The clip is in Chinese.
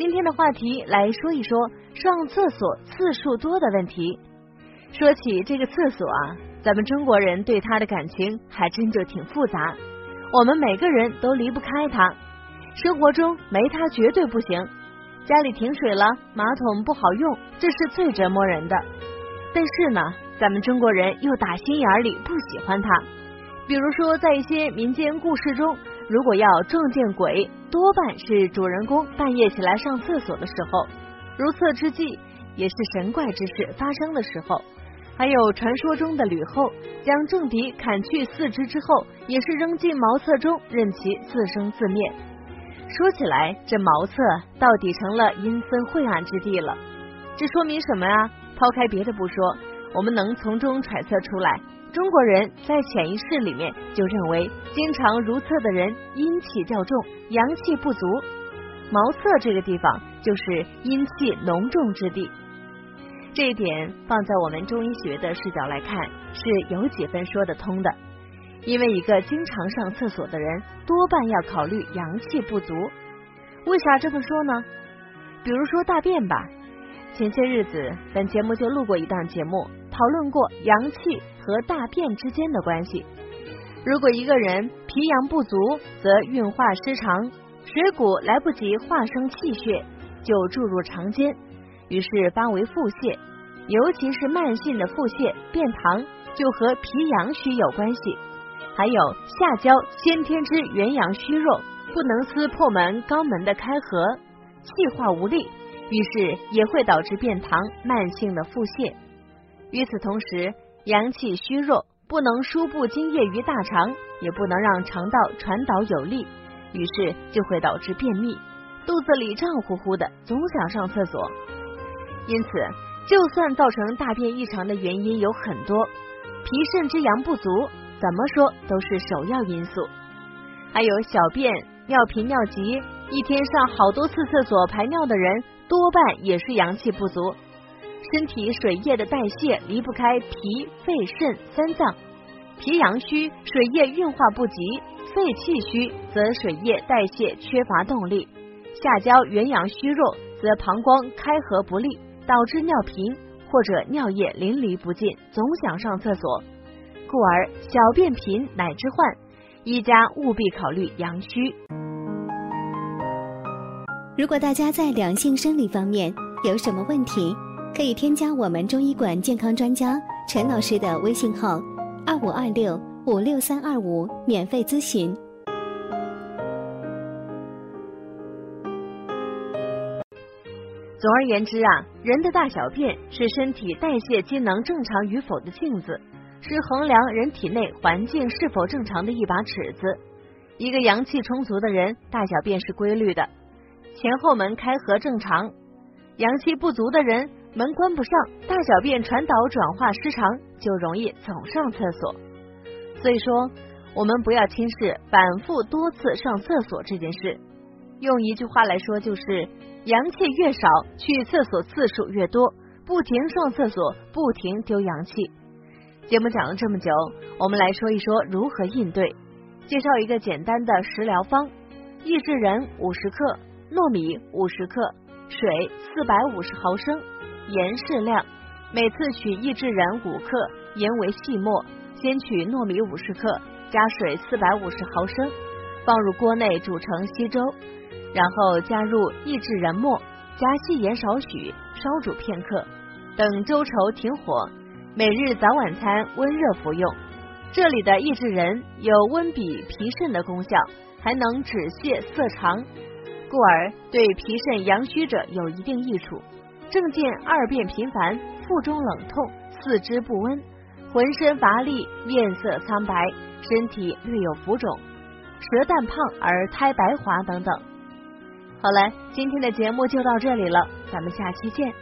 今天的话题来说一说上厕所次数多的问题。说起这个厕所啊，咱们中国人对它的感情还真就挺复杂。我们每个人都离不开它，生活中没它绝对不行。家里停水了，马桶不好用，这是最折磨人的。但是呢，咱们中国人又打心眼里不喜欢它。比如说，在一些民间故事中，如果要撞见鬼，多半是主人公半夜起来上厕所的时候，如厕之际，也是神怪之事发生的时候。还有传说中的吕后将政敌砍去四肢之后，也是扔进茅厕中，任其自生自灭。说起来，这茅厕到底成了阴森晦暗之地了。这说明什么啊？抛开别的不说，我们能从中揣测出来，中国人在潜意识里面就认为，经常如厕的人阴气较重，阳气不足。茅厕这个地方就是阴气浓重之地。这一点放在我们中医学的视角来看，是有几分说得通的。因为一个经常上厕所的人，多半要考虑阳气不足。为啥这么说呢？比如说大便吧，前些日子本节目就录过一档节目，讨论过阳气和大便之间的关系。如果一个人脾阳不足，则运化失常，水谷来不及化生气血，就注入肠间。于是发为腹泻，尤其是慢性的腹泻、便溏，就和脾阳虚有关系。还有下焦先天之元阳虚弱，不能撕破门肛门的开合，气化无力，于是也会导致便溏、慢性的腹泻。与此同时，阳气虚弱，不能输布津液于大肠，也不能让肠道传导有力，于是就会导致便秘，肚子里胀乎乎的，总想上厕所。因此，就算造成大便异常的原因有很多，脾肾之阳不足，怎么说都是首要因素。还有小便、尿频、尿急，一天上好多次厕所排尿的人，多半也是阳气不足。身体水液的代谢离不开脾、肺、肾三脏，脾阳虚，水液运化不及；肺气虚，则水液代谢缺乏动力；下焦元阳虚弱，则膀胱开合不利。导致尿频或者尿液淋漓不尽，总想上厕所，故而小便频乃之患。一家务必考虑阳虚。如果大家在两性生理方面有什么问题，可以添加我们中医馆健康专家陈老师的微信号：二五二六五六三二五，免费咨询。总而言之啊，人的大小便是身体代谢机能正常与否的镜子，是衡量人体内环境是否正常的一把尺子。一个阳气充足的人，大小便是规律的，前后门开合正常；阳气不足的人，门关不上，大小便传导转化失常，就容易总上厕所。所以说，我们不要轻视反复多次上厕所这件事。用一句话来说，就是。阳气越少，去厕所次数越多，不停上厕所，不停丢阳气。节目讲了这么久，我们来说一说如何应对。介绍一个简单的食疗方：益智仁五十克，糯米五十克，水四百五十毫升，盐适量。每次取益智仁五克，盐为细末。先取糯米五十克，加水四百五十毫升，放入锅内煮成稀粥。然后加入益智仁末，加细盐少许，烧煮片刻，等粥稠停火。每日早晚餐温热服用。这里的益智仁有温脾脾肾的功效，还能止泻涩肠，故而对脾肾阳虚者有一定益处。症见二便频繁，腹中冷痛，四肢不温，浑身乏力，面色苍白，身体略有浮肿，舌淡胖而苔白滑等等。好了，今天的节目就到这里了，咱们下期见。